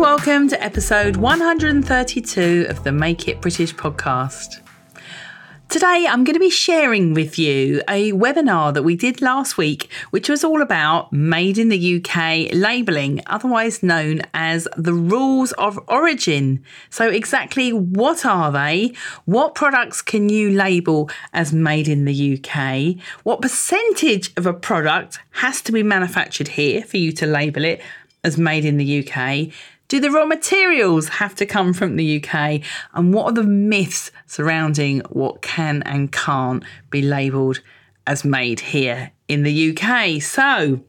Welcome to episode 132 of the Make It British podcast. Today, I'm going to be sharing with you a webinar that we did last week, which was all about Made in the UK labelling, otherwise known as the rules of origin. So, exactly what are they? What products can you label as made in the UK? What percentage of a product has to be manufactured here for you to label it? as made in the UK? Do the raw materials have to come from the UK? And what are the myths surrounding what can and can't be labelled as made here in the UK? So,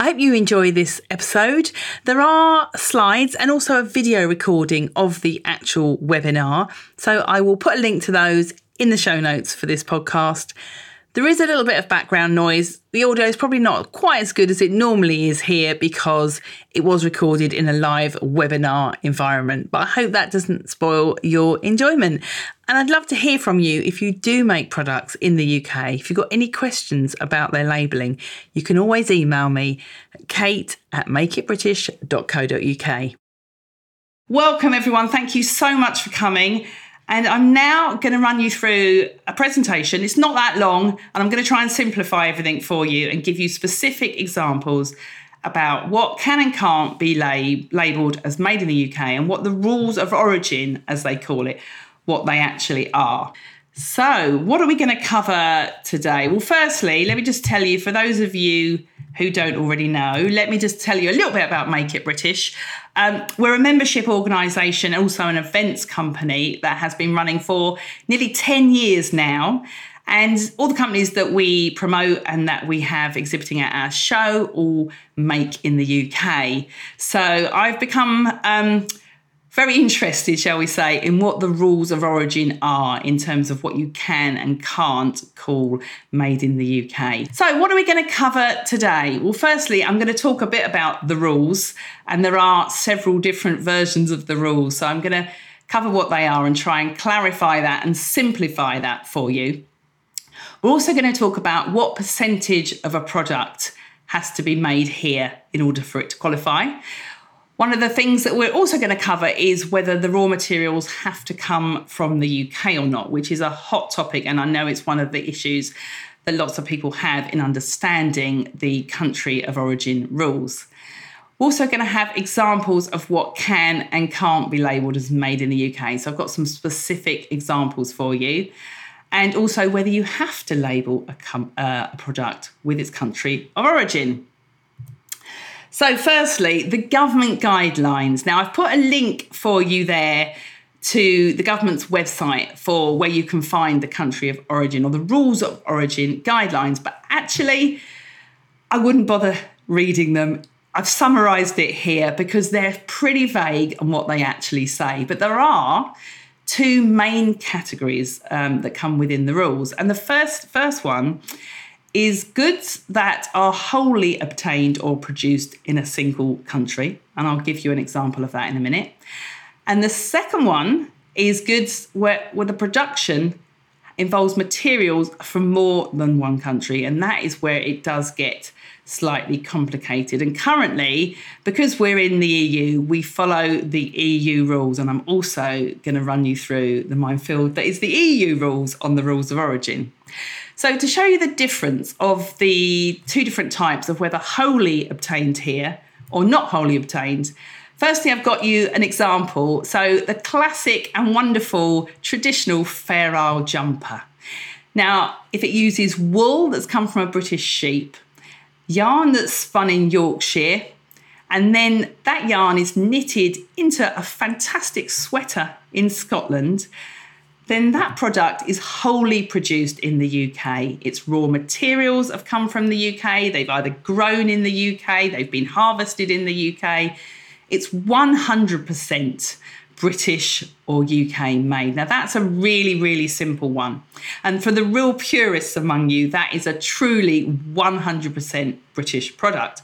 I hope you enjoy this episode. There are slides and also a video recording of the actual webinar. So I will put a link to those in the show notes for this podcast. There is a little bit of background noise. The audio is probably not quite as good as it normally is here because it was recorded in a live webinar environment, but I hope that doesn't spoil your enjoyment. And I'd love to hear from you if you do make products in the UK. If you've got any questions about their labelling, you can always email me at kate at makeitbritish.co.uk. Welcome, everyone. Thank you so much for coming. And I'm now going to run you through a presentation. It's not that long, and I'm going to try and simplify everything for you and give you specific examples about what can and can't be lab- labelled as made in the UK and what the rules of origin, as they call it, what they actually are. So, what are we going to cover today? Well, firstly, let me just tell you for those of you who don't already know, let me just tell you a little bit about Make It British. Um, we're a membership organisation, also an events company that has been running for nearly 10 years now. And all the companies that we promote and that we have exhibiting at our show all make in the UK. So I've become um, very interested, shall we say, in what the rules of origin are in terms of what you can and can't call made in the UK. So, what are we going to cover today? Well, firstly, I'm going to talk a bit about the rules, and there are several different versions of the rules. So, I'm going to cover what they are and try and clarify that and simplify that for you. We're also going to talk about what percentage of a product has to be made here in order for it to qualify. One of the things that we're also going to cover is whether the raw materials have to come from the UK or not, which is a hot topic. And I know it's one of the issues that lots of people have in understanding the country of origin rules. We're also going to have examples of what can and can't be labelled as made in the UK. So I've got some specific examples for you. And also whether you have to label a, com- uh, a product with its country of origin. So, firstly, the government guidelines. Now, I've put a link for you there to the government's website for where you can find the country of origin or the rules of origin guidelines, but actually, I wouldn't bother reading them. I've summarized it here because they're pretty vague on what they actually say, but there are two main categories um, that come within the rules. And the first first one is goods that are wholly obtained or produced in a single country. And I'll give you an example of that in a minute. And the second one is goods where, where the production involves materials from more than one country. And that is where it does get slightly complicated. And currently, because we're in the EU, we follow the EU rules. And I'm also going to run you through the minefield that is the EU rules on the rules of origin. So, to show you the difference of the two different types of whether wholly obtained here or not wholly obtained, firstly, I've got you an example. So, the classic and wonderful traditional Fair Isle jumper. Now, if it uses wool that's come from a British sheep, yarn that's spun in Yorkshire, and then that yarn is knitted into a fantastic sweater in Scotland, then that product is wholly produced in the UK. Its raw materials have come from the UK, they've either grown in the UK, they've been harvested in the UK. it's 100% British or UK made. Now, that's a really, really simple one. And for the real purists among you, that is a truly 100% British product.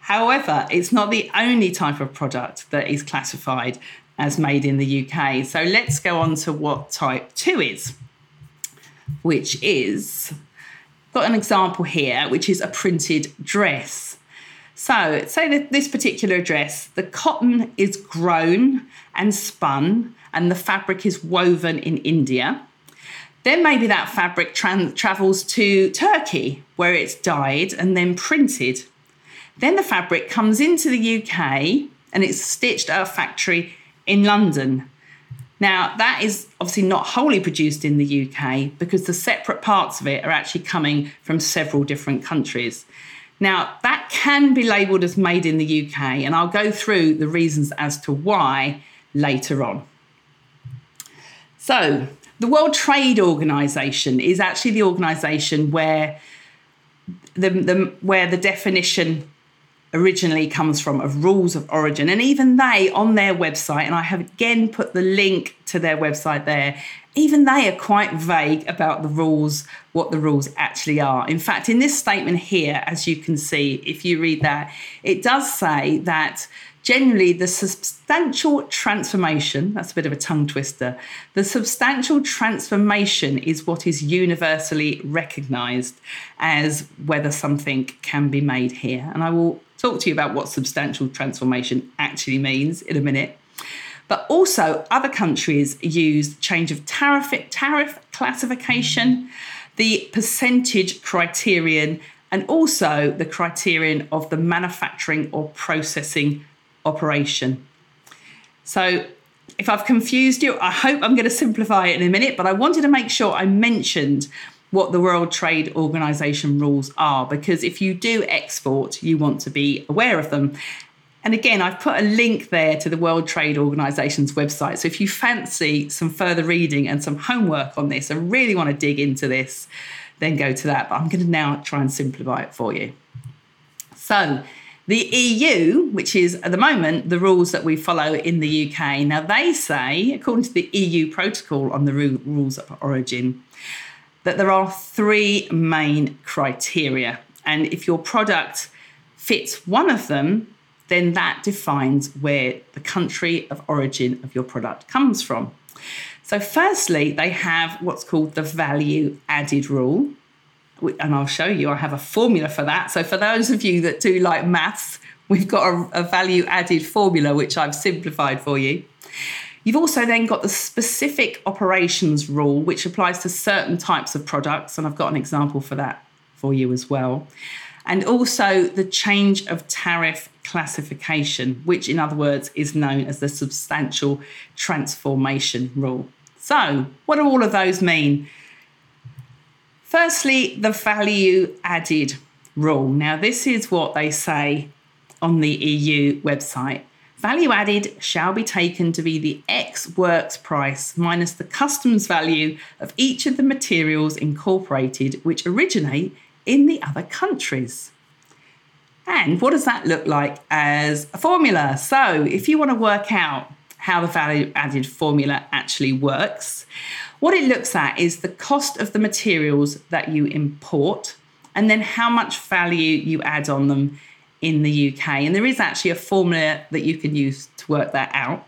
However, it's not the only type of product that is classified as made in the UK. So let's go on to what type 2 is, which is got an example here, which is a printed dress. So, say that this particular dress, the cotton is grown and spun, and the fabric is woven in India. Then maybe that fabric tra- travels to Turkey, where it's dyed and then printed. Then the fabric comes into the UK and it's stitched at a factory in London. Now, that is obviously not wholly produced in the UK because the separate parts of it are actually coming from several different countries. Now, that can be labelled as made in the UK, and I'll go through the reasons as to why later on. So, the World Trade Organization is actually the organization where the, the, where the definition originally comes from of rules of origin. And even they, on their website, and I have again put the link to their website there, even they are quite vague about the rules, what the rules actually are. In fact, in this statement here, as you can see, if you read that, it does say that generally the substantial transformation that's a bit of a tongue twister the substantial transformation is what is universally recognized as whether something can be made here and i will talk to you about what substantial transformation actually means in a minute but also other countries use change of tariff tariff classification the percentage criterion and also the criterion of the manufacturing or processing operation. So, if I've confused you, I hope I'm going to simplify it in a minute, but I wanted to make sure I mentioned what the World Trade Organization rules are because if you do export, you want to be aware of them. And again, I've put a link there to the World Trade Organization's website. So if you fancy some further reading and some homework on this and really want to dig into this, then go to that. But I'm going to now try and simplify it for you. So, the EU, which is at the moment the rules that we follow in the UK, now they say, according to the EU protocol on the rules of origin, that there are three main criteria. And if your product fits one of them, then that defines where the country of origin of your product comes from. So, firstly, they have what's called the value added rule and I'll show you, I have a formula for that. So, for those of you that do like maths, we've got a, a value added formula which I've simplified for you. You've also then got the specific operations rule, which applies to certain types of products. And I've got an example for that for you as well. And also the change of tariff classification, which in other words is known as the substantial transformation rule. So, what do all of those mean? Firstly, the value added rule. Now, this is what they say on the EU website. Value added shall be taken to be the ex works price minus the customs value of each of the materials incorporated which originate in the other countries. And what does that look like as a formula? So, if you want to work out how the value added formula actually works, what it looks at is the cost of the materials that you import and then how much value you add on them in the UK. And there is actually a formula that you can use to work that out,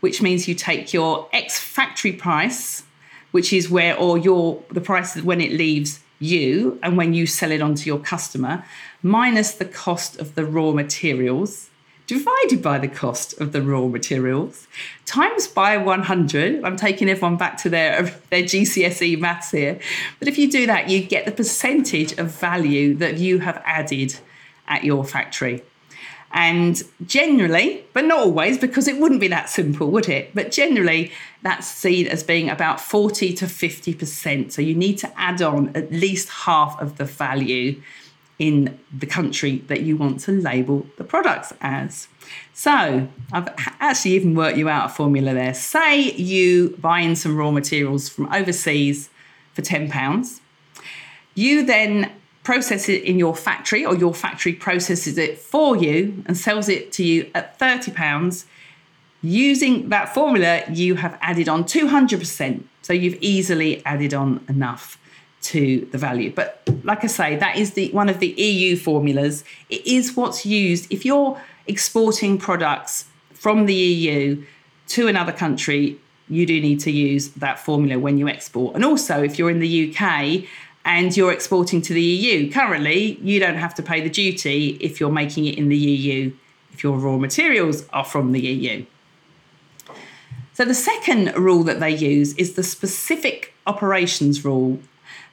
which means you take your ex factory price, which is where, or your the price when it leaves you and when you sell it on to your customer, minus the cost of the raw materials divided by the cost of the raw materials times by 100 i'm taking everyone back to their their gcse maths here but if you do that you get the percentage of value that you have added at your factory and generally but not always because it wouldn't be that simple would it but generally that's seen as being about 40 to 50% so you need to add on at least half of the value in the country that you want to label the products as. So I've actually even worked you out a formula there. Say you buy in some raw materials from overseas for £10. You then process it in your factory or your factory processes it for you and sells it to you at £30, using that formula, you have added on 200%. So you've easily added on enough to the value. But like I say, that is the one of the EU formulas. It is what's used if you're exporting products from the EU to another country, you do need to use that formula when you export. And also if you're in the UK and you're exporting to the EU. Currently, you don't have to pay the duty if you're making it in the EU, if your raw materials are from the EU. So, the second rule that they use is the specific operations rule.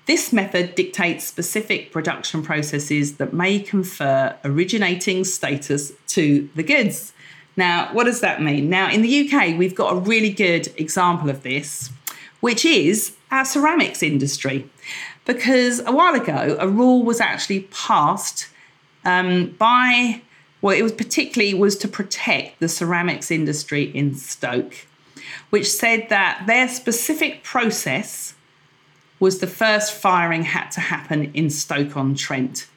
This method dictates specific production processes that may confer originating status to the goods. Now, what does that mean? Now, in the UK, we've got a really good example of this, which is our ceramics industry. Because a while ago a rule was actually passed um, by well it was particularly was to protect the ceramics industry in stoke which said that their specific process was the first firing had to happen in stoke on trent.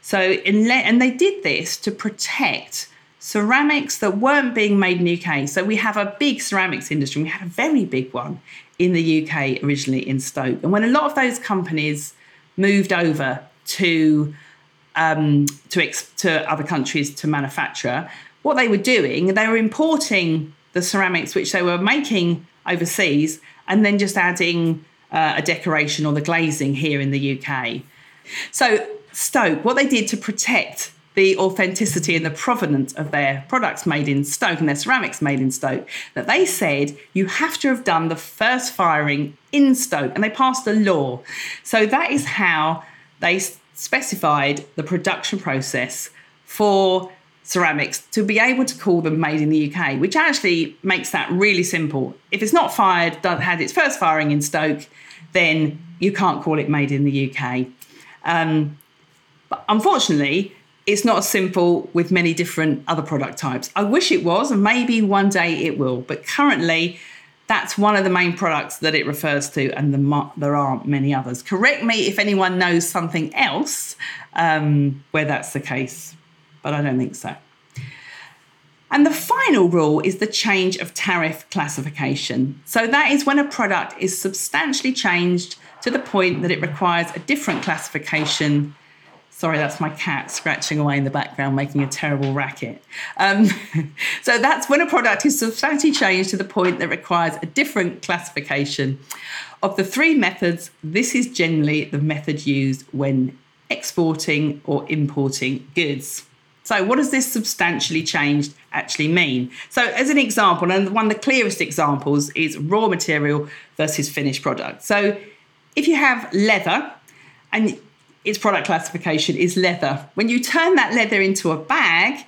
So in, and they did this to protect ceramics that weren't being made in the uk so we have a big ceramics industry we had a very big one in the UK originally in Stoke. And when a lot of those companies moved over to um, to, ex- to other countries to manufacture, what they were doing, they were importing the ceramics which they were making overseas and then just adding uh, a decoration or the glazing here in the UK. So Stoke, what they did to protect the authenticity and the provenance of their products made in Stoke and their ceramics made in Stoke, that they said you have to have done the first firing in Stoke, and they passed a law. So that is how they specified the production process for ceramics to be able to call them made in the UK, which actually makes that really simple. If it's not fired, had its first firing in Stoke, then you can't call it made in the UK. Um, but unfortunately, it's not as simple with many different other product types. I wish it was, and maybe one day it will. But currently, that's one of the main products that it refers to, and the, there aren't many others. Correct me if anyone knows something else um, where that's the case, but I don't think so. And the final rule is the change of tariff classification. So that is when a product is substantially changed to the point that it requires a different classification Sorry, that's my cat scratching away in the background, making a terrible racket. Um, so that's when a product is substantially changed to the point that requires a different classification. Of the three methods, this is generally the method used when exporting or importing goods. So, what does this substantially changed actually mean? So, as an example, and one of the clearest examples is raw material versus finished product. So, if you have leather and its product classification is leather. When you turn that leather into a bag,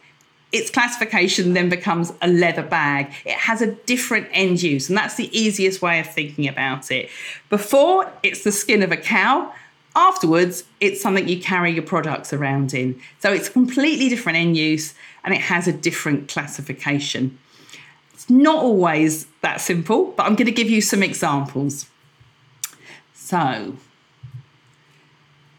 its classification then becomes a leather bag. It has a different end use, and that's the easiest way of thinking about it. Before, it's the skin of a cow. Afterwards, it's something you carry your products around in. So it's a completely different end use and it has a different classification. It's not always that simple, but I'm going to give you some examples. So,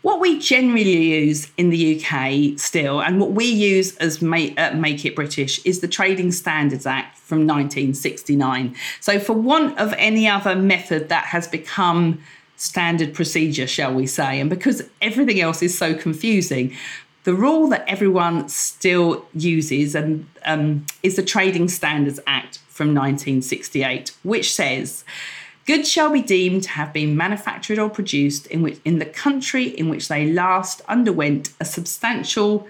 what we generally use in the UK still, and what we use as Make, uh, Make It British, is the Trading Standards Act from 1969. So, for want of any other method that has become standard procedure, shall we say, and because everything else is so confusing, the rule that everyone still uses and um, is the Trading Standards Act from 1968, which says Goods shall be deemed to have been manufactured or produced in which in the country in which they last underwent a substantial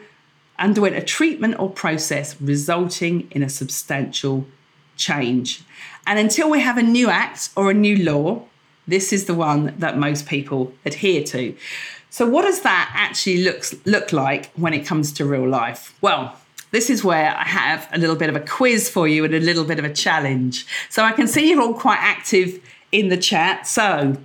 underwent a treatment or process resulting in a substantial change. And until we have a new act or a new law, this is the one that most people adhere to. So what does that actually looks look like when it comes to real life? Well, this is where I have a little bit of a quiz for you and a little bit of a challenge. So I can see you're all quite active in the chat. So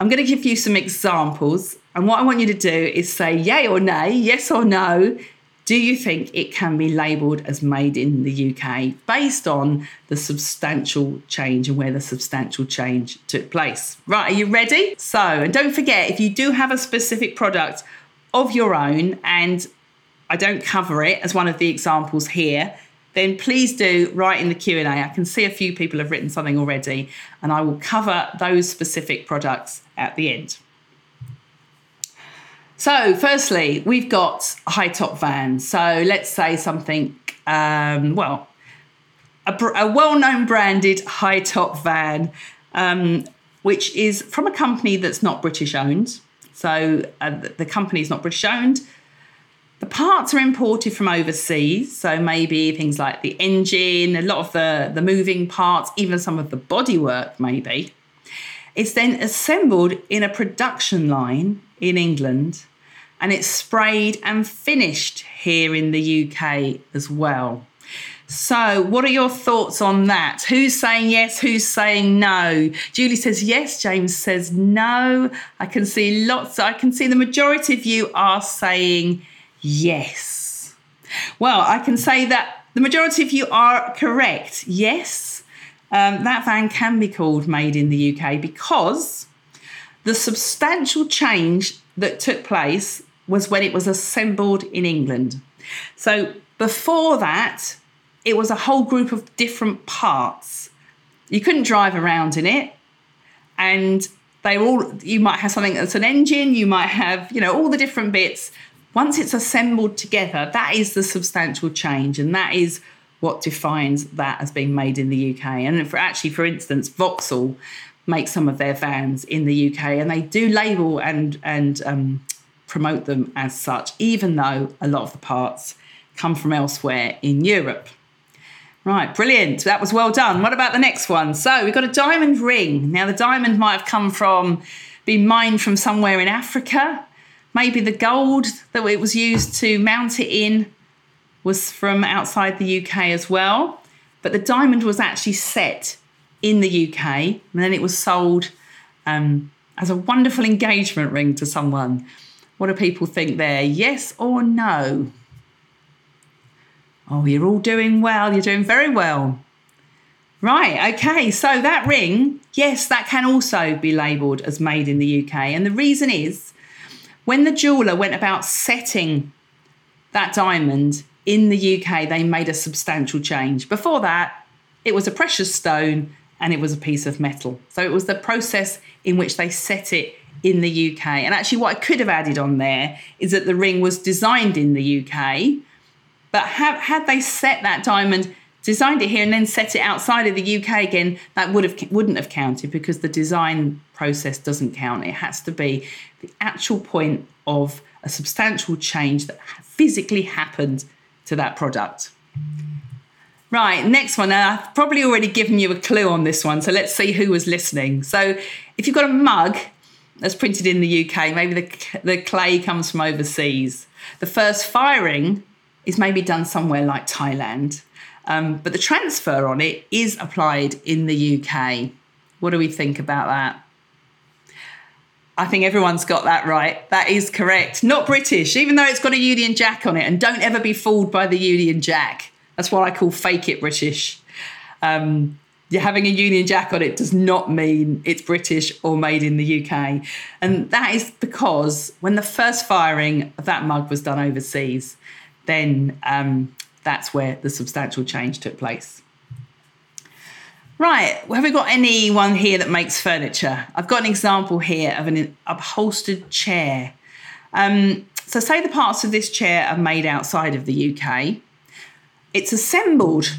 I'm going to give you some examples. And what I want you to do is say yay or nay, yes or no. Do you think it can be labelled as made in the UK based on the substantial change and where the substantial change took place? Right, are you ready? So, and don't forget, if you do have a specific product of your own and I don't cover it as one of the examples here, then please do write in the Q&A. I can see a few people have written something already and I will cover those specific products at the end. So, firstly, we've got a high top van. So, let's say something, um, well, a, a well known branded high top van, um, which is from a company that's not British owned. So, uh, the company is not British owned. The parts are imported from overseas, so maybe things like the engine, a lot of the, the moving parts, even some of the bodywork, maybe. It's then assembled in a production line in England and it's sprayed and finished here in the UK as well. So, what are your thoughts on that? Who's saying yes? Who's saying no? Julie says yes. James says no. I can see lots, I can see the majority of you are saying Yes. Well, I can say that the majority of you are correct. Yes, um, that van can be called made in the UK because the substantial change that took place was when it was assembled in England. So before that, it was a whole group of different parts. You couldn't drive around in it, and they all you might have something that's an engine, you might have, you know, all the different bits once it's assembled together, that is the substantial change, and that is what defines that as being made in the UK. And for actually, for instance, Vauxhall make some of their vans in the UK, and they do label and and um, promote them as such, even though a lot of the parts come from elsewhere in Europe. Right, brilliant. That was well done. What about the next one? So we've got a diamond ring. Now, the diamond might have come from, been mined from somewhere in Africa. Maybe the gold that it was used to mount it in was from outside the UK as well. But the diamond was actually set in the UK and then it was sold um, as a wonderful engagement ring to someone. What do people think there? Yes or no? Oh, you're all doing well. You're doing very well. Right, okay, so that ring, yes, that can also be labelled as made in the UK. And the reason is when the jeweler went about setting that diamond in the UK, they made a substantial change. Before that, it was a precious stone and it was a piece of metal. So it was the process in which they set it in the UK. And actually, what I could have added on there is that the ring was designed in the UK, but have, had they set that diamond designed it here and then set it outside of the UK again, that would have wouldn't have counted because the design process doesn't count. It has to be the actual point of a substantial change that physically happened to that product. Right, next one. Now, I've probably already given you a clue on this one, so let's see who was listening. So, if you've got a mug that's printed in the UK, maybe the, the clay comes from overseas. The first firing is maybe done somewhere like Thailand. Um, but the transfer on it is applied in the UK. What do we think about that? I think everyone's got that right. That is correct. Not British, even though it's got a Union Jack on it. And don't ever be fooled by the Union Jack. That's what I call fake it British. Um, you're having a Union Jack on it does not mean it's British or made in the UK. And that is because when the first firing of that mug was done overseas, then um, that's where the substantial change took place. Right, have we got anyone here that makes furniture? I've got an example here of an upholstered chair. Um, so, say the parts of this chair are made outside of the UK, it's assembled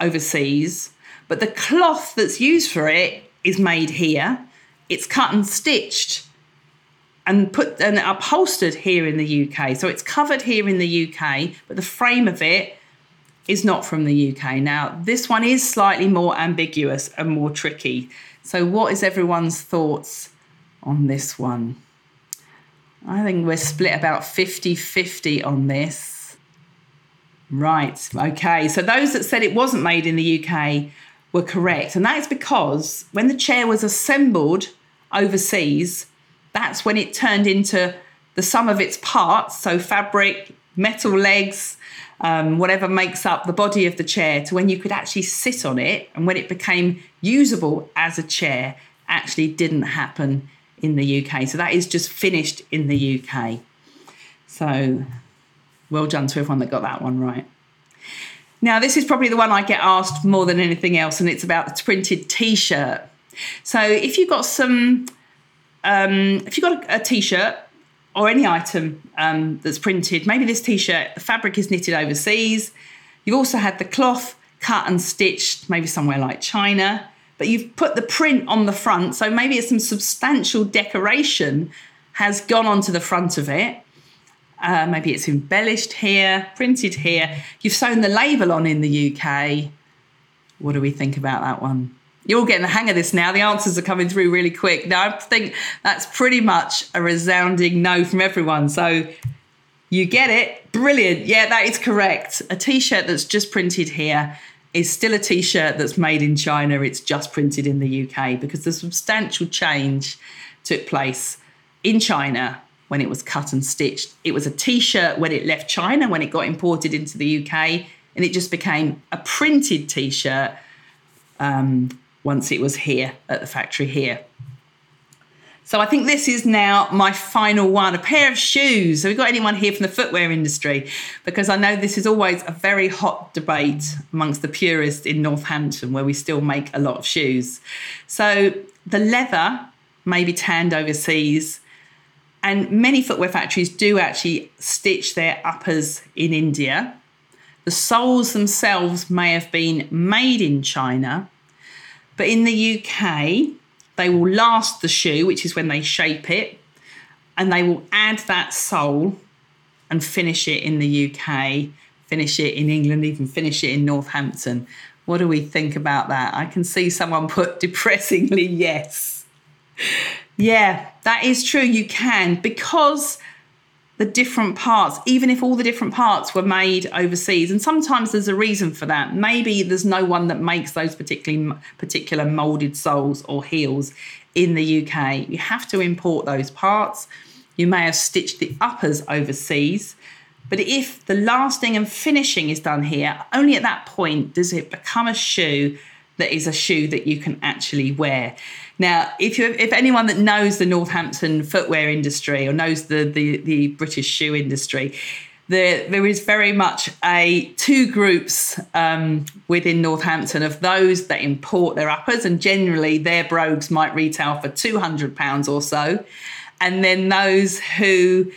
overseas, but the cloth that's used for it is made here. It's cut and stitched and put and upholstered here in the UK. So it's covered here in the UK, but the frame of it is not from the UK. Now, this one is slightly more ambiguous and more tricky. So, what is everyone's thoughts on this one? I think we're split about 50 50 on this. Right, okay. So, those that said it wasn't made in the UK were correct. And that is because when the chair was assembled overseas, that's when it turned into the sum of its parts. So, fabric, metal legs, um, whatever makes up the body of the chair, to when you could actually sit on it and when it became usable as a chair, actually didn't happen in the UK. So, that is just finished in the UK. So well done to everyone that got that one right. Now, this is probably the one I get asked more than anything else, and it's about the printed t shirt. So, if you've got some, um, if you've got a a t shirt or any item um, that's printed, maybe this t shirt, the fabric is knitted overseas. You've also had the cloth cut and stitched, maybe somewhere like China, but you've put the print on the front. So, maybe it's some substantial decoration has gone onto the front of it. Uh, maybe it's embellished here, printed here. You've sewn the label on in the UK. What do we think about that one? You're all getting the hang of this now. The answers are coming through really quick. Now, I think that's pretty much a resounding no from everyone. So you get it. Brilliant. Yeah, that is correct. A t shirt that's just printed here is still a t shirt that's made in China. It's just printed in the UK because the substantial change took place in China when it was cut and stitched. It was a t shirt when it left China, when it got imported into the UK, and it just became a printed t shirt um, once it was here at the factory here. So I think this is now my final one a pair of shoes. Have we got anyone here from the footwear industry? Because I know this is always a very hot debate amongst the purists in Northampton, where we still make a lot of shoes. So the leather may be tanned overseas, and many footwear factories do actually stitch their uppers in India. The soles themselves may have been made in China, but in the UK, they will last the shoe, which is when they shape it, and they will add that sole and finish it in the UK, finish it in England, even finish it in Northampton. What do we think about that? I can see someone put depressingly yes. Yeah, that is true. You can because the different parts, even if all the different parts were made overseas, and sometimes there's a reason for that. Maybe there's no one that makes those particularly particular molded soles or heels in the UK. You have to import those parts. You may have stitched the uppers overseas. But if the lasting and finishing is done here, only at that point does it become a shoe that is a shoe that you can actually wear. Now, if you if anyone that knows the Northampton footwear industry or knows the the, the British shoe industry, there, there is very much a two groups um, within Northampton of those that import their uppers, and generally their brogues might retail for two hundred pounds or so, and then those who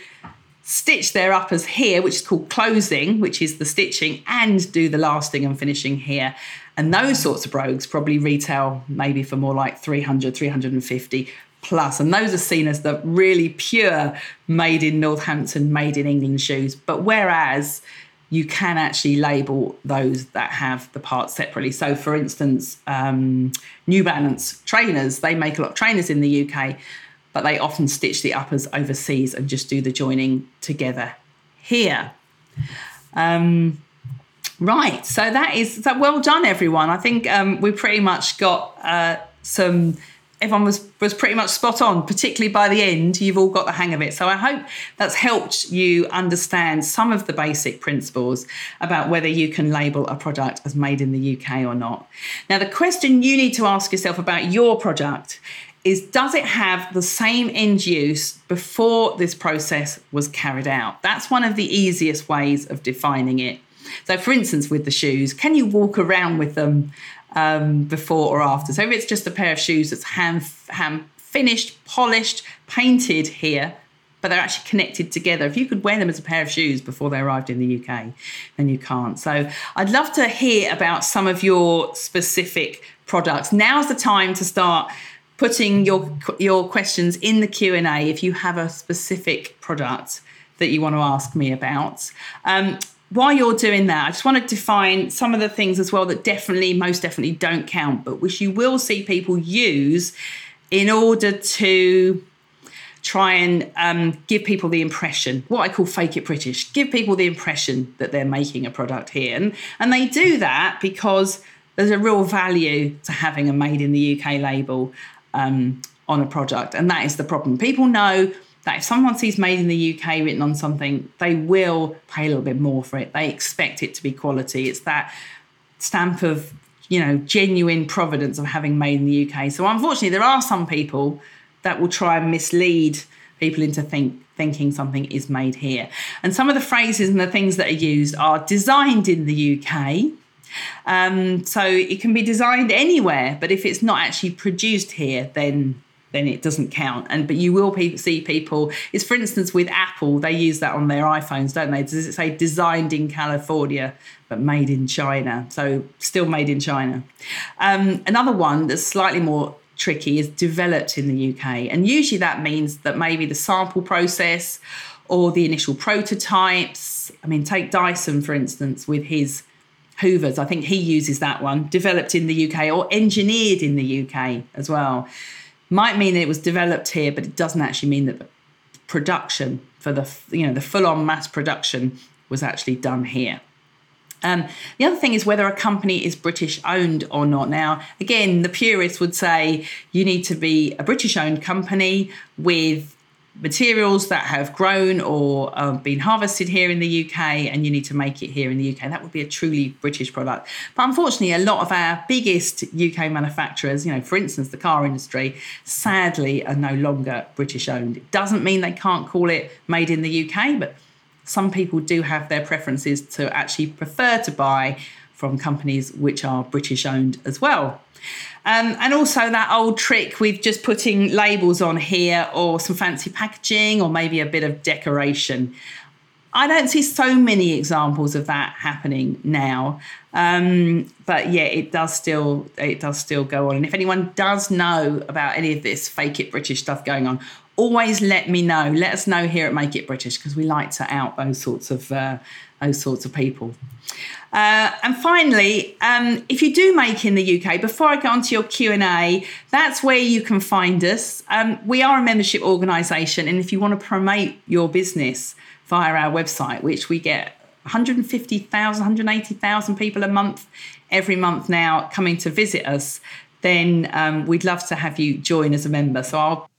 stitch their uppers here, which is called closing, which is the stitching, and do the lasting and finishing here. And those sorts of brogues probably retail maybe for more like 300, 350 plus. And those are seen as the really pure made in Northampton, made in England shoes. But whereas you can actually label those that have the parts separately. So, for instance, um, New Balance trainers, they make a lot of trainers in the UK, but they often stitch the uppers overseas and just do the joining together here. Um, Right. So that is so well done, everyone. I think um, we pretty much got uh, some. Everyone was was pretty much spot on, particularly by the end. You've all got the hang of it. So I hope that's helped you understand some of the basic principles about whether you can label a product as made in the UK or not. Now, the question you need to ask yourself about your product is does it have the same end use before this process was carried out? That's one of the easiest ways of defining it. So, for instance, with the shoes, can you walk around with them um, before or after? So, if it's just a pair of shoes that's hand, hand finished, polished, painted here, but they're actually connected together. If you could wear them as a pair of shoes before they arrived in the UK, then you can't. So, I'd love to hear about some of your specific products. Now's the time to start putting your your questions in the Q&A if you have a specific product that you want to ask me about. Um, while you're doing that, I just want to define some of the things as well that definitely, most definitely don't count, but which you will see people use in order to try and um, give people the impression, what I call fake it British, give people the impression that they're making a product here. And, and they do that because there's a real value to having a made in the UK label um, on a product. And that is the problem. People know that if someone sees made in the UK written on something, they will pay a little bit more for it. They expect it to be quality. It's that stamp of, you know, genuine providence of having made in the UK. So unfortunately, there are some people that will try and mislead people into think, thinking something is made here. And some of the phrases and the things that are used are designed in the UK. Um, so it can be designed anywhere, but if it's not actually produced here, then then it doesn't count. And but you will pe- see people. It's for instance with Apple, they use that on their iPhones, don't they? Does it say designed in California but made in China? So still made in China. Um, another one that's slightly more tricky is developed in the UK, and usually that means that maybe the sample process or the initial prototypes. I mean, take Dyson for instance with his Hoovers. I think he uses that one, developed in the UK or engineered in the UK as well might mean that it was developed here, but it doesn't actually mean that the production for the you know the full-on mass production was actually done here. Um, the other thing is whether a company is British owned or not. Now, again, the purists would say you need to be a British owned company with materials that have grown or uh, been harvested here in the UK and you need to make it here in the UK. That would be a truly British product. But unfortunately, a lot of our biggest UK manufacturers, you know, for instance, the car industry, sadly are no longer British owned. It doesn't mean they can't call it made in the UK, but some people do have their preferences to actually prefer to buy from companies which are British owned as well. Um, and also that old trick with just putting labels on here or some fancy packaging or maybe a bit of decoration. I don't see so many examples of that happening now, um, but yeah, it does still it does still go on. And if anyone does know about any of this fake it British stuff going on, always let me know. Let us know here at Make It British because we like to out those sorts of uh, those sorts of people. Uh, and finally, um, if you do make in the UK, before I go on to your Q and A, that's where you can find us. Um, we are a membership organisation, and if you want to promote your business via our website, which we get 150,000, 180,000 people a month every month now coming to visit us, then um, we'd love to have you join as a member. So I'll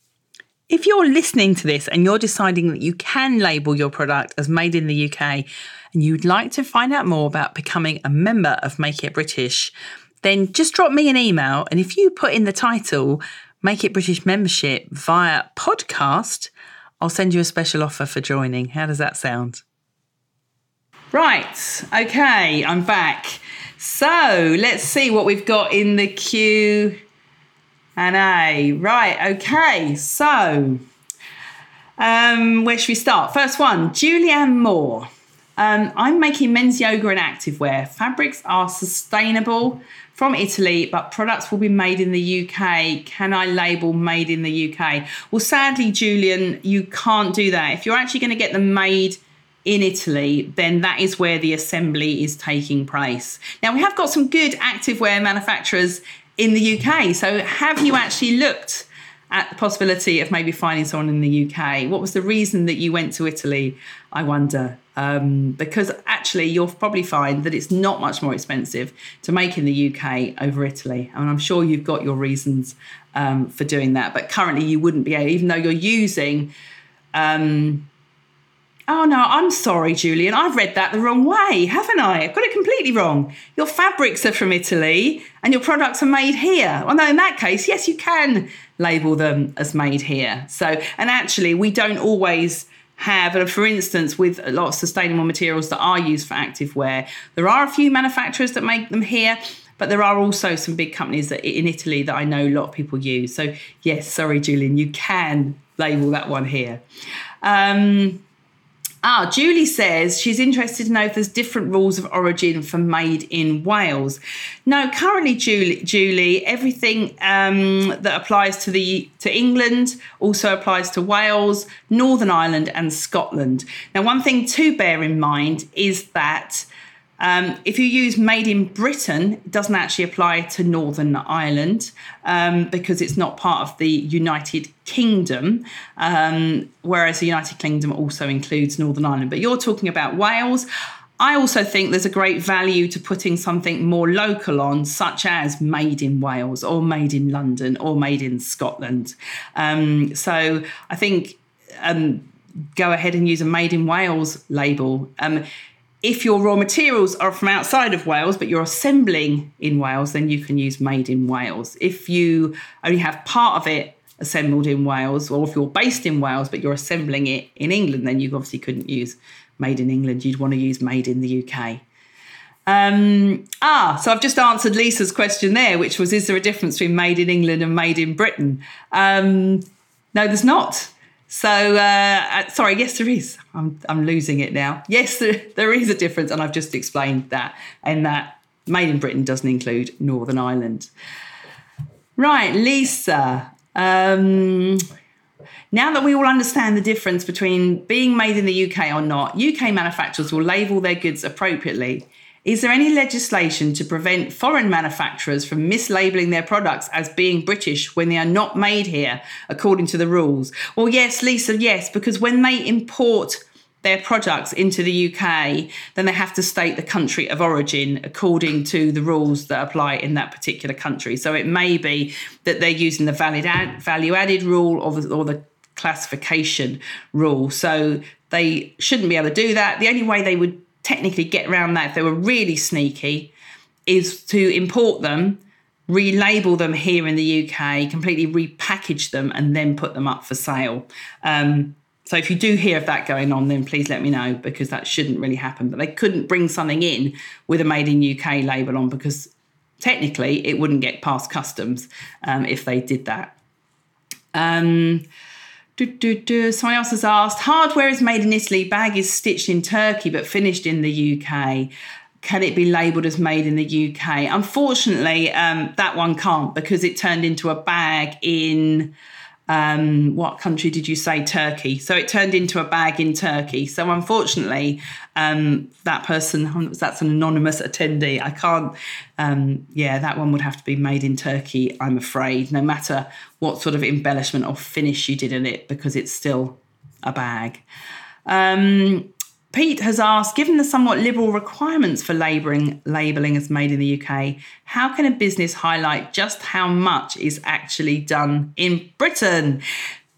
if you're listening to this and you're deciding that you can label your product as made in the UK, and you'd like to find out more about becoming a member of Make It British, then just drop me an email. And if you put in the title Make It British membership via podcast, I'll send you a special offer for joining. How does that sound? Right, okay, I'm back. So let's see what we've got in the Q and A. Right, okay, so um, where should we start? First one, Julian Moore. Um, I'm making men's yoga and activewear. Fabrics are sustainable from Italy, but products will be made in the UK. Can I label made in the UK? Well, sadly, Julian, you can't do that. If you're actually going to get them made in Italy, then that is where the assembly is taking place. Now, we have got some good activewear manufacturers in the UK. So, have you actually looked at the possibility of maybe finding someone in the UK? What was the reason that you went to Italy? I wonder um, because actually you'll probably find that it's not much more expensive to make in the UK over Italy. And I'm sure you've got your reasons um, for doing that, but currently you wouldn't be able, even though you're using. Um, oh no, I'm sorry, Julian. I've read that the wrong way, haven't I? I've got it completely wrong. Your fabrics are from Italy and your products are made here. Well, no, in that case, yes, you can label them as made here. So, and actually, we don't always have, and for instance, with a lot of sustainable materials that are used for active wear, there are a few manufacturers that make them here, but there are also some big companies that in Italy that I know a lot of people use. So yes, sorry, Julian, you can label that one here. Um, Ah, Julie says she's interested to know if there's different rules of origin for made in Wales. No, currently, Julie, Julie everything um, that applies to the to England also applies to Wales, Northern Ireland, and Scotland. Now, one thing to bear in mind is that um, if you use made in Britain, it doesn't actually apply to Northern Ireland um, because it's not part of the United Kingdom, um, whereas the United Kingdom also includes Northern Ireland. But you're talking about Wales. I also think there's a great value to putting something more local on, such as made in Wales or made in London or made in Scotland. Um, so I think um, go ahead and use a made in Wales label. If your raw materials are from outside of Wales, but you're assembling in Wales, then you can use made in Wales. If you only have part of it assembled in Wales, or if you're based in Wales but you're assembling it in England, then you obviously couldn't use made in England. You'd want to use made in the UK. Um, ah, so I've just answered Lisa's question there, which was Is there a difference between made in England and made in Britain? Um, no, there's not. So, uh, uh, sorry, yes, there is. I'm, I'm losing it now. Yes, there, there is a difference, and I've just explained that. And that made in Britain doesn't include Northern Ireland. Right, Lisa. Um, now that we all understand the difference between being made in the UK or not, UK manufacturers will label their goods appropriately. Is there any legislation to prevent foreign manufacturers from mislabeling their products as being British when they are not made here according to the rules? Well, yes, Lisa, yes, because when they import their products into the UK, then they have to state the country of origin according to the rules that apply in that particular country. So it may be that they're using the valid ad, value added rule or the, or the classification rule. So they shouldn't be able to do that. The only way they would technically get around that if they were really sneaky is to import them, relabel them here in the UK, completely repackage them, and then put them up for sale. Um, so if you do hear of that going on, then please let me know because that shouldn't really happen. But they couldn't bring something in with a made in UK label on because technically it wouldn't get past customs um, if they did that. Um, do, do, do. Someone else has asked hardware is made in Italy, bag is stitched in Turkey but finished in the UK. Can it be labelled as made in the UK? Unfortunately, um, that one can't because it turned into a bag in um, what country did you say? Turkey. So it turned into a bag in Turkey. So unfortunately, um, that person, that's an anonymous attendee. I can't, um, yeah, that one would have to be made in Turkey, I'm afraid, no matter what sort of embellishment or finish you did in it, because it's still a bag. Um, Pete has asked, given the somewhat liberal requirements for labelling, labelling as made in the UK, how can a business highlight just how much is actually done in Britain?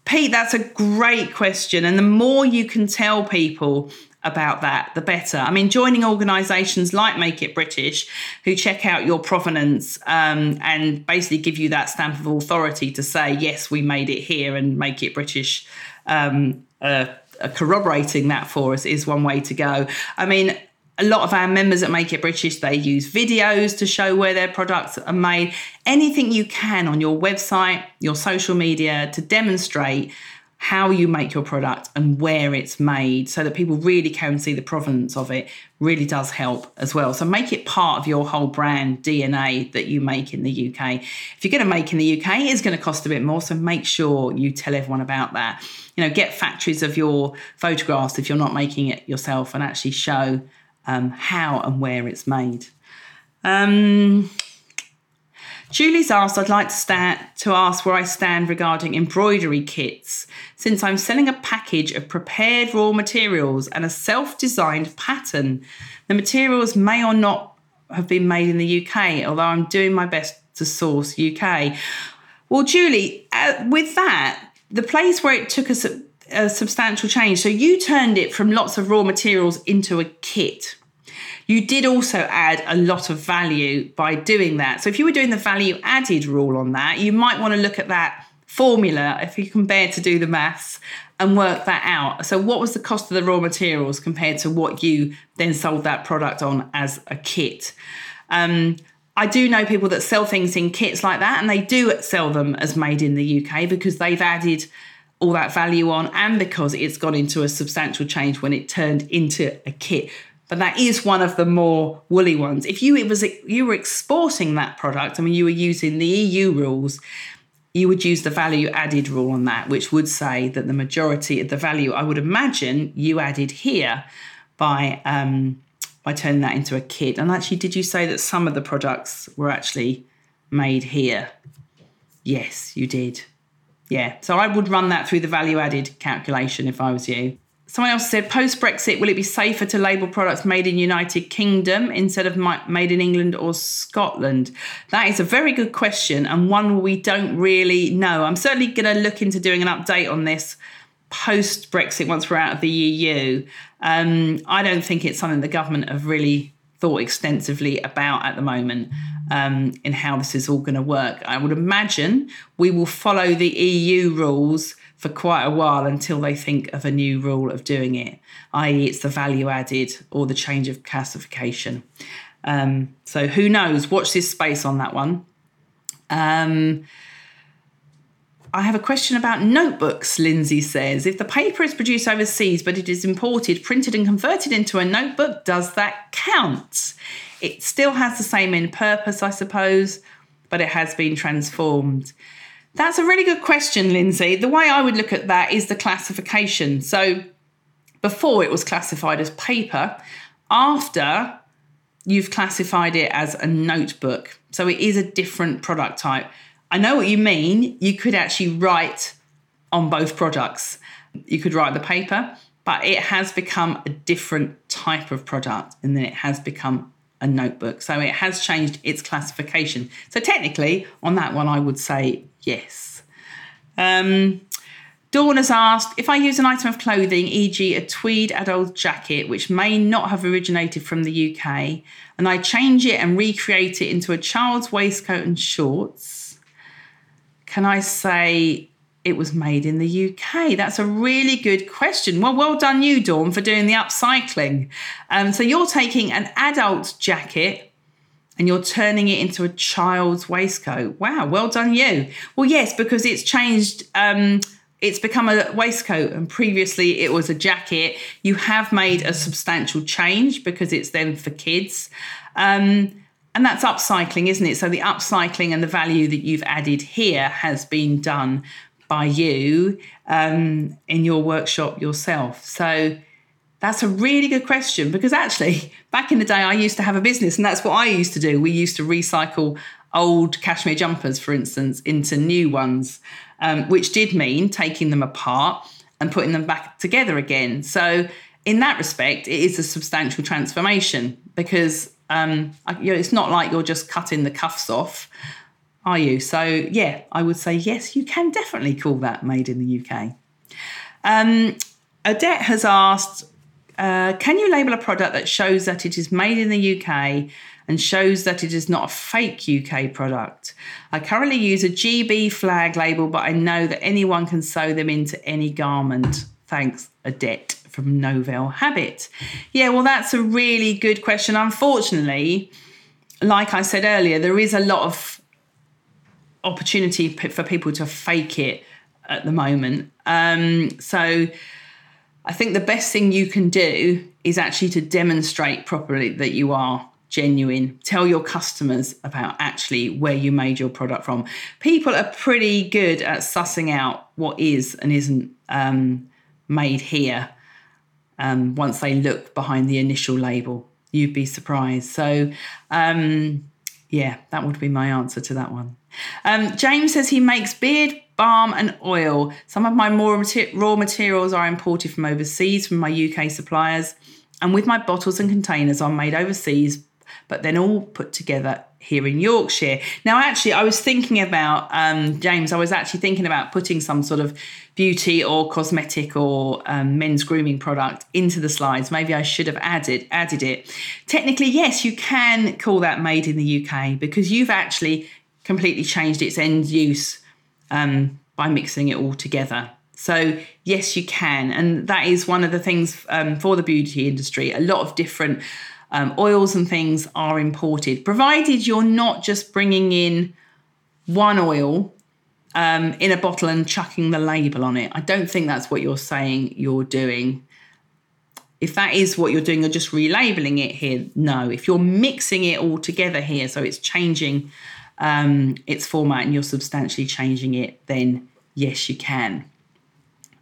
Pete, that's a great question. And the more you can tell people about that, the better. I mean, joining organisations like Make It British, who check out your provenance um, and basically give you that stamp of authority to say, yes, we made it here and make it British. Um, uh, Uh, corroborating that for us is one way to go. I mean, a lot of our members that Make It British, they use videos to show where their products are made. Anything you can on your website, your social media to demonstrate how you make your product and where it's made so that people really can see the provenance of it really does help as well. So make it part of your whole brand DNA that you make in the UK. If you're going to make in the UK, it's going to cost a bit more. So make sure you tell everyone about that. You know, get factories of your photographs if you're not making it yourself and actually show um, how and where it's made. Um, Julie's asked, I'd like to, to ask where I stand regarding embroidery kits, since I'm selling a package of prepared raw materials and a self designed pattern. The materials may or not have been made in the UK, although I'm doing my best to source UK. Well, Julie, uh, with that, the place where it took us a, a substantial change, so you turned it from lots of raw materials into a kit you did also add a lot of value by doing that. So if you were doing the value added rule on that, you might want to look at that formula if you can bear to do the maths and work that out. So what was the cost of the raw materials compared to what you then sold that product on as a kit? Um, I do know people that sell things in kits like that, and they do sell them as made in the UK because they've added all that value on and because it's gone into a substantial change when it turned into a kit but that is one of the more woolly ones. If you it was you were exporting that product, I mean you were using the EU rules, you would use the value added rule on that, which would say that the majority of the value I would imagine you added here by um, by turning that into a kit. And actually, did you say that some of the products were actually made here? Yes, you did. Yeah. So I would run that through the value added calculation if I was you. Someone else said, post Brexit, will it be safer to label products made in United Kingdom instead of made in England or Scotland? That is a very good question and one we don't really know. I'm certainly going to look into doing an update on this post Brexit once we're out of the EU. Um, I don't think it's something the government have really thought extensively about at the moment um, in how this is all going to work. I would imagine we will follow the EU rules for quite a while until they think of a new rule of doing it, i.e., it's the value added or the change of classification. Um, so who knows? Watch this space on that one. Um, I have a question about notebooks, Lindsay says. If the paper is produced overseas but it is imported, printed, and converted into a notebook, does that count? It still has the same end purpose, I suppose, but it has been transformed. That's a really good question, Lindsay. The way I would look at that is the classification. So before it was classified as paper, after you've classified it as a notebook. So it is a different product type. I know what you mean. You could actually write on both products. You could write the paper, but it has become a different type of product and then it has become a notebook. So it has changed its classification. So technically, on that one, I would say yes. Um, Dawn has asked if I use an item of clothing, e.g., a tweed adult jacket, which may not have originated from the UK, and I change it and recreate it into a child's waistcoat and shorts, can I say it was made in the UK? That's a really good question. Well, well done, you, Dawn, for doing the upcycling. Um, so you're taking an adult jacket and you're turning it into a child's waistcoat. Wow, well done, you. Well, yes, because it's changed. Um, it's become a waistcoat and previously it was a jacket. You have made a substantial change because it's then for kids. Um, and that's upcycling, isn't it? So the upcycling and the value that you've added here has been done by you um, in your workshop yourself. So that's a really good question because actually, back in the day, I used to have a business and that's what I used to do. We used to recycle old cashmere jumpers, for instance, into new ones um, which did mean taking them apart and putting them back together again. So, in that respect, it is a substantial transformation because um, you know, it's not like you're just cutting the cuffs off, are you? So, yeah, I would say yes, you can definitely call that made in the UK. Um, has asked, uh, can you label a product that shows that it is made in the UK and shows that it is not a fake UK product. I currently use a GB flag label, but I know that anyone can sew them into any garment. Thanks, Odette from Novell Habit. Yeah, well, that's a really good question. Unfortunately, like I said earlier, there is a lot of opportunity for people to fake it at the moment. Um, so I think the best thing you can do is actually to demonstrate properly that you are genuine. Tell your customers about actually where you made your product from. People are pretty good at sussing out what is and isn't um, made here um, once they look behind the initial label. You'd be surprised. So, um, yeah, that would be my answer to that one. Um, James says he makes beard balm and oil. Some of my more raw materials are imported from overseas from my UK suppliers. And with my bottles and containers are made overseas but then all put together here in Yorkshire. Now, actually, I was thinking about, um, James, I was actually thinking about putting some sort of beauty or cosmetic or um, men's grooming product into the slides. Maybe I should have added added it. Technically, yes, you can call that made in the UK because you've actually completely changed its end use um, by mixing it all together. So, yes, you can. And that is one of the things um, for the beauty industry. A lot of different um, oils and things are imported, provided you're not just bringing in one oil um, in a bottle and chucking the label on it. I don't think that's what you're saying you're doing. If that is what you're doing, you're just relabeling it here. No, if you're mixing it all together here, so it's changing um, its format and you're substantially changing it, then yes, you can.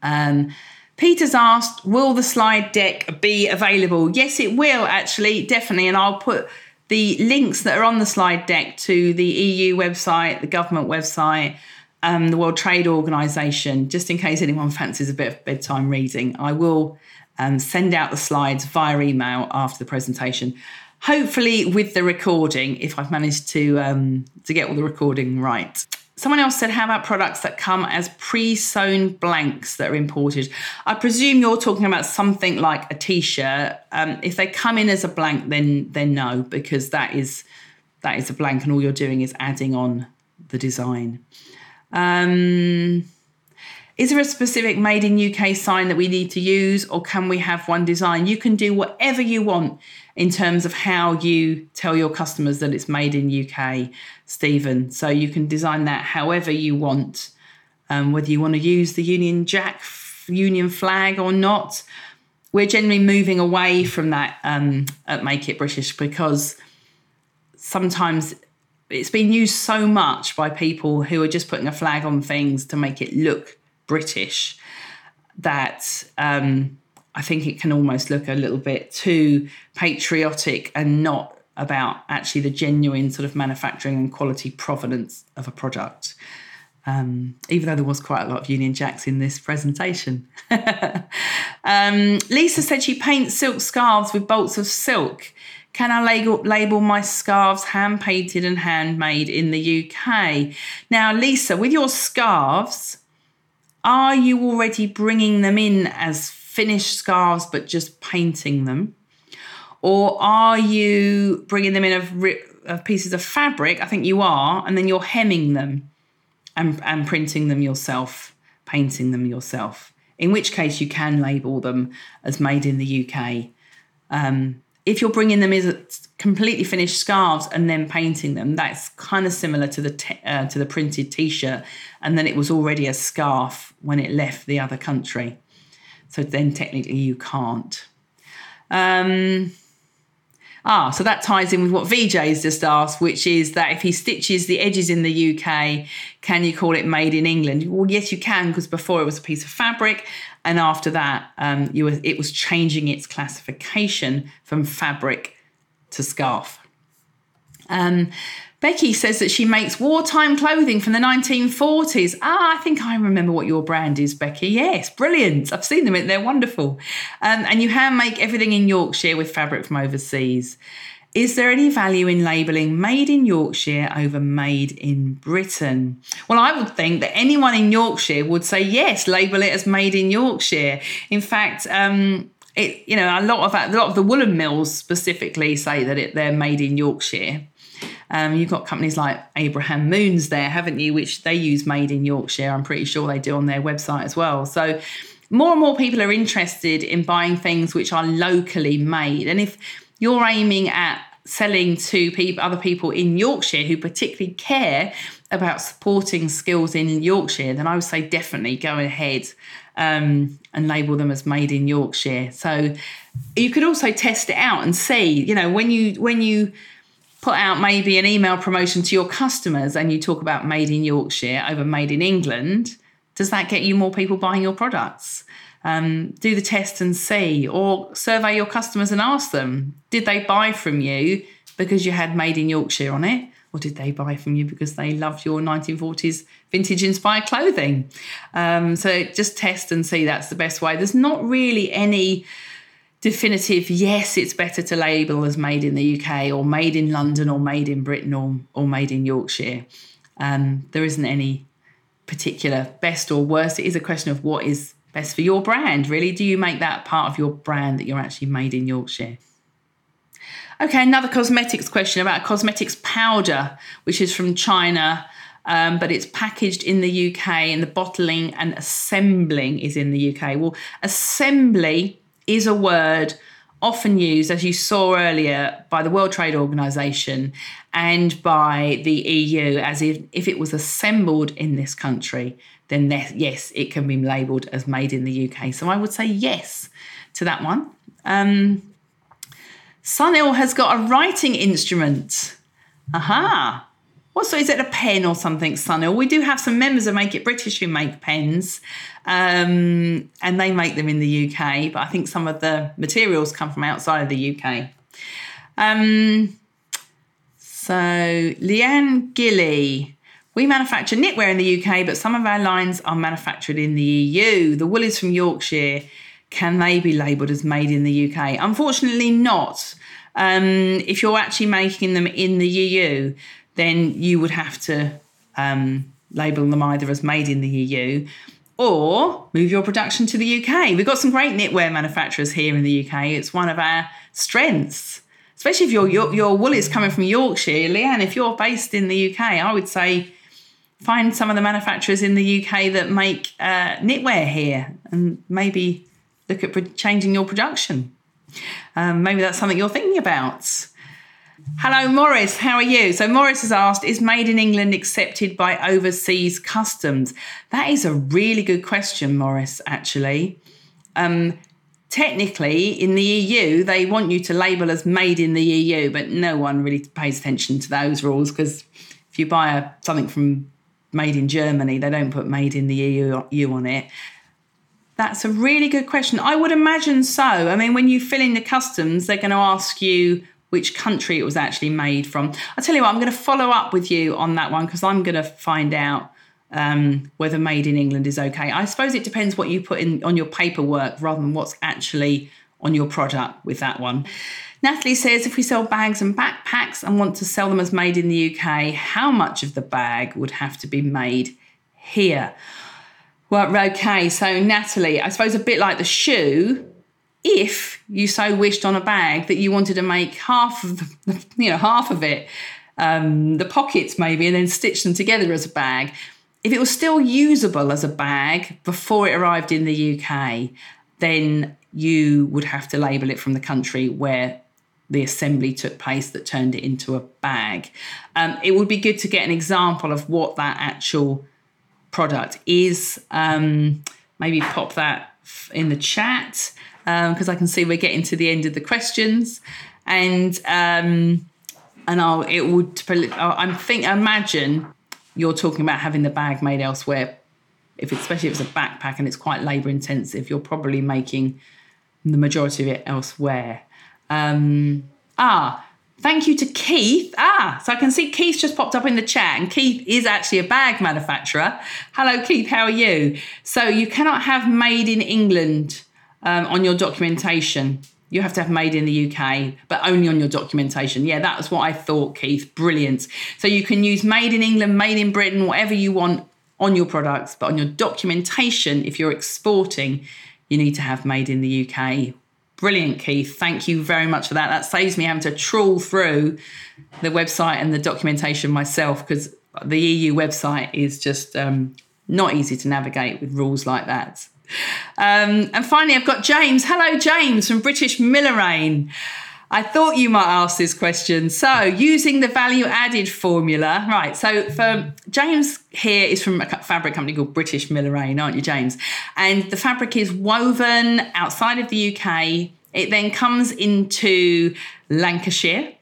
Um, Peter's asked, will the slide deck be available? Yes, it will actually, definitely. And I'll put the links that are on the slide deck to the EU website, the government website, um, the World Trade Organization, just in case anyone fancies a bit of bedtime reading. I will um, send out the slides via email after the presentation. Hopefully, with the recording, if I've managed to um, to get all the recording right. someone else said, how about products that come as pre sewn blanks that are imported? I presume you're talking about something like a t shirt. Um, if they come in as a blank, then then no, because that is that is a blank, and all you're doing is adding on the design. Um, is there a specific made in UK sign that we need to use, or can we have one design? You can do whatever you want in terms of how you tell your customers that it's made in UK, Stephen. So you can design that however you want, um, whether you want to use the Union Jack Union flag or not. We're generally moving away from that um, at Make It British because sometimes it's been used so much by people who are just putting a flag on things to make it look British that um, I think it can almost look a little bit too patriotic and not about actually the genuine sort of manufacturing and quality provenance of a product. Um, even though there was quite a lot of Union Jacks in this presentation. um, Lisa said she paints silk scarves with bolts of silk. Can I label, label my scarves hand painted and handmade in the UK? Now, Lisa, with your scarves, are you already bringing them in as finished scarves but just painting them? Or are you bringing them in of, of pieces of fabric? I think you are, and then you're hemming them and, and printing them yourself, painting them yourself. In which case, you can label them as made in the UK. Um, if you're bringing them as completely finished scarves and then painting them, that's kind of similar to the uh, to the printed T-shirt, and then it was already a scarf when it left the other country. So then technically you can't. Um, ah, so that ties in with what VJ's just asked, which is that if he stitches the edges in the UK, can you call it made in England? Well, yes, you can, because before it was a piece of fabric, and after that, um, you were, it was changing its classification from fabric to scarf. Um, Becky says that she makes wartime clothing from the 1940s. Ah, I think I remember what your brand is, Becky. Yes, brilliant. I've seen them, they're wonderful. Um, and you hand make everything in Yorkshire with fabric from overseas. Is there any value in labelling made in Yorkshire over made in Britain? Well, I would think that anyone in Yorkshire would say yes, label it as made in Yorkshire. In fact, um, it, you know, a lot of a lot of the woolen mills specifically say that it, they're made in Yorkshire. Um, you've got companies like Abraham Moons there, haven't you? Which they use made in Yorkshire. I'm pretty sure they do on their website as well. So more and more people are interested in buying things which are locally made. And if you're aiming at selling to people, other people in Yorkshire who particularly care about supporting skills in Yorkshire, then I would say definitely go ahead um, and label them as made in Yorkshire. So you could also test it out and see, you know, when you when you put out maybe an email promotion to your customers and you talk about made in Yorkshire over made in England, does that get you more people buying your products? Um, do the test and see, or survey your customers and ask them, did they buy from you because you had made in Yorkshire on it? Or did they buy from you because they loved your 1940s vintage inspired clothing? Um, so just test and see. That's the best way. There's not really any definitive yes it's better to label as made in the uk or made in london or made in britain or, or made in yorkshire. Um, there isn't any particular best or worst. It is a question of what is best for your brand really. Do you make that part of your brand that you're actually made in yorkshire? Okay another cosmetics question about cosmetics powder which is from china um, but it's packaged in the uk and the bottling and assembling is in the uk well assembly is a word often used, as you saw earlier, by the World Trade Organization and by the EU as if, if it was assembled in this country, then yes, it can be labelled as made in the UK. So I would say yes to that one. Um, Sunil has got a writing instrument. Aha. Also, is it a pen or something, Sunil? We do have some members of Make It British who make pens, um, and they make them in the UK, but I think some of the materials come from outside of the UK. Um, so, Leanne Gilly. We manufacture knitwear in the UK, but some of our lines are manufactured in the EU. The wool is from Yorkshire. Can they be labelled as made in the UK? Unfortunately, not. Um, if you're actually making them in the EU, then you would have to um, label them either as made in the EU or move your production to the UK. We've got some great knitwear manufacturers here in the UK. It's one of our strengths, especially if your your, your wool is coming from Yorkshire. Leanne, if you're based in the UK, I would say find some of the manufacturers in the UK that make uh, knitwear here and maybe look at changing your production. Um, maybe that's something you're thinking about. Hello, Morris. How are you? So, Morris has asked Is made in England accepted by overseas customs? That is a really good question, Morris, actually. Um, technically, in the EU, they want you to label as made in the EU, but no one really pays attention to those rules because if you buy a, something from made in Germany, they don't put made in the EU, EU on it. That's a really good question. I would imagine so. I mean, when you fill in the customs, they're going to ask you which country it was actually made from. I'll tell you what, I'm going to follow up with you on that one because I'm going to find out um, whether made in England is okay. I suppose it depends what you put in on your paperwork rather than what's actually on your product with that one. Natalie says if we sell bags and backpacks and want to sell them as made in the UK, how much of the bag would have to be made here? Well, okay, so Natalie, I suppose a bit like the shoe, if you so wished on a bag that you wanted to make half of the, you know half of it um, the pockets maybe and then stitch them together as a bag if it was still usable as a bag before it arrived in the UK then you would have to label it from the country where the assembly took place that turned it into a bag. Um, it would be good to get an example of what that actual product is. Um, maybe pop that in the chat because um, I can see we're getting to the end of the questions, and um, and I'll it would I'm think imagine you're talking about having the bag made elsewhere. If especially if it's a backpack and it's quite labour intensive, you're probably making the majority of it elsewhere. Um, ah, thank you to Keith. Ah, so I can see Keith just popped up in the chat, and Keith is actually a bag manufacturer. Hello, Keith, how are you? So you cannot have made in England um, on your documentation. You have to have made in the UK, but only on your documentation. Yeah, that's what I thought, Keith. Brilliant. So you can use made in England, made in Britain, whatever you want on your products, but on your documentation, if you're exporting, you need to have made in the UK. Brilliant, Keith. Thank you very much for that. That saves me having to trawl through the website and the documentation myself because the EU website is just um, not easy to navigate with rules like that. Um, and finally, I've got James. Hello, James from British Millerain. I thought you might ask this question. So, using the value added formula, right? So, for James here is from a fabric company called British Millerain, aren't you, James? And the fabric is woven outside of the UK. It then comes into Lancashire,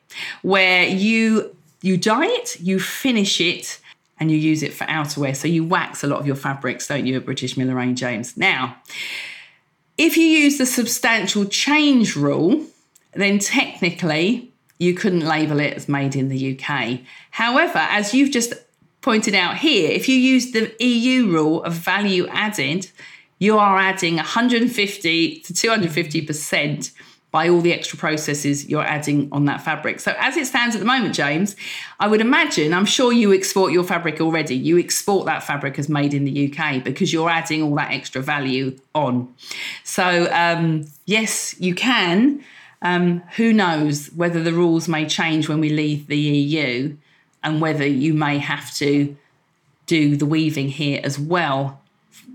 where you you dye it, you finish it, and you use it for outerwear. So you wax a lot of your fabrics, don't you, at British Millerain James? Now, if you use the substantial change rule, then technically you couldn't label it as made in the UK. However, as you've just pointed out here, if you use the EU rule of value added, you are adding 150 to 250% by all the extra processes you're adding on that fabric. So, as it stands at the moment, James, I would imagine, I'm sure you export your fabric already. You export that fabric as made in the UK because you're adding all that extra value on. So, um, yes, you can. Um, who knows whether the rules may change when we leave the EU and whether you may have to do the weaving here as well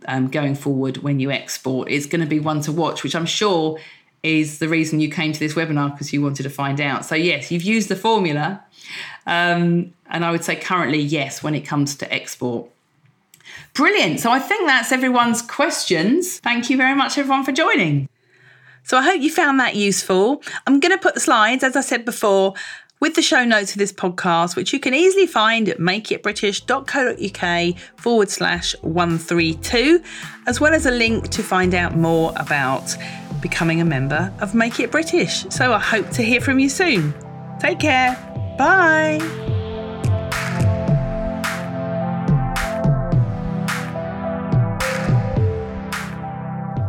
um, going forward when you export. It's going to be one to watch, which I'm sure is the reason you came to this webinar because you wanted to find out. So, yes, you've used the formula. Um, and I would say currently, yes, when it comes to export. Brilliant. So, I think that's everyone's questions. Thank you very much, everyone, for joining. So, I hope you found that useful. I'm going to put the slides, as I said before, with the show notes for this podcast, which you can easily find at makeitbritish.co.uk forward slash 132, as well as a link to find out more about becoming a member of Make It British. So I hope to hear from you soon. Take care. Bye.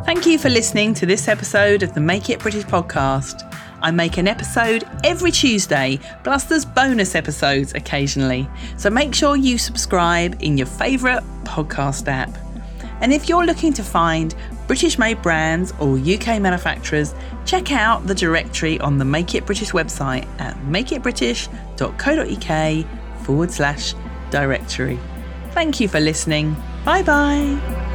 Thank you for listening to this episode of the Make It British podcast. I make an episode every Tuesday, plus there's bonus episodes occasionally. So make sure you subscribe in your favourite podcast app. And if you're looking to find British made brands or UK manufacturers, check out the directory on the Make It British website at makeitbritish.co.uk forward slash directory. Thank you for listening. Bye bye.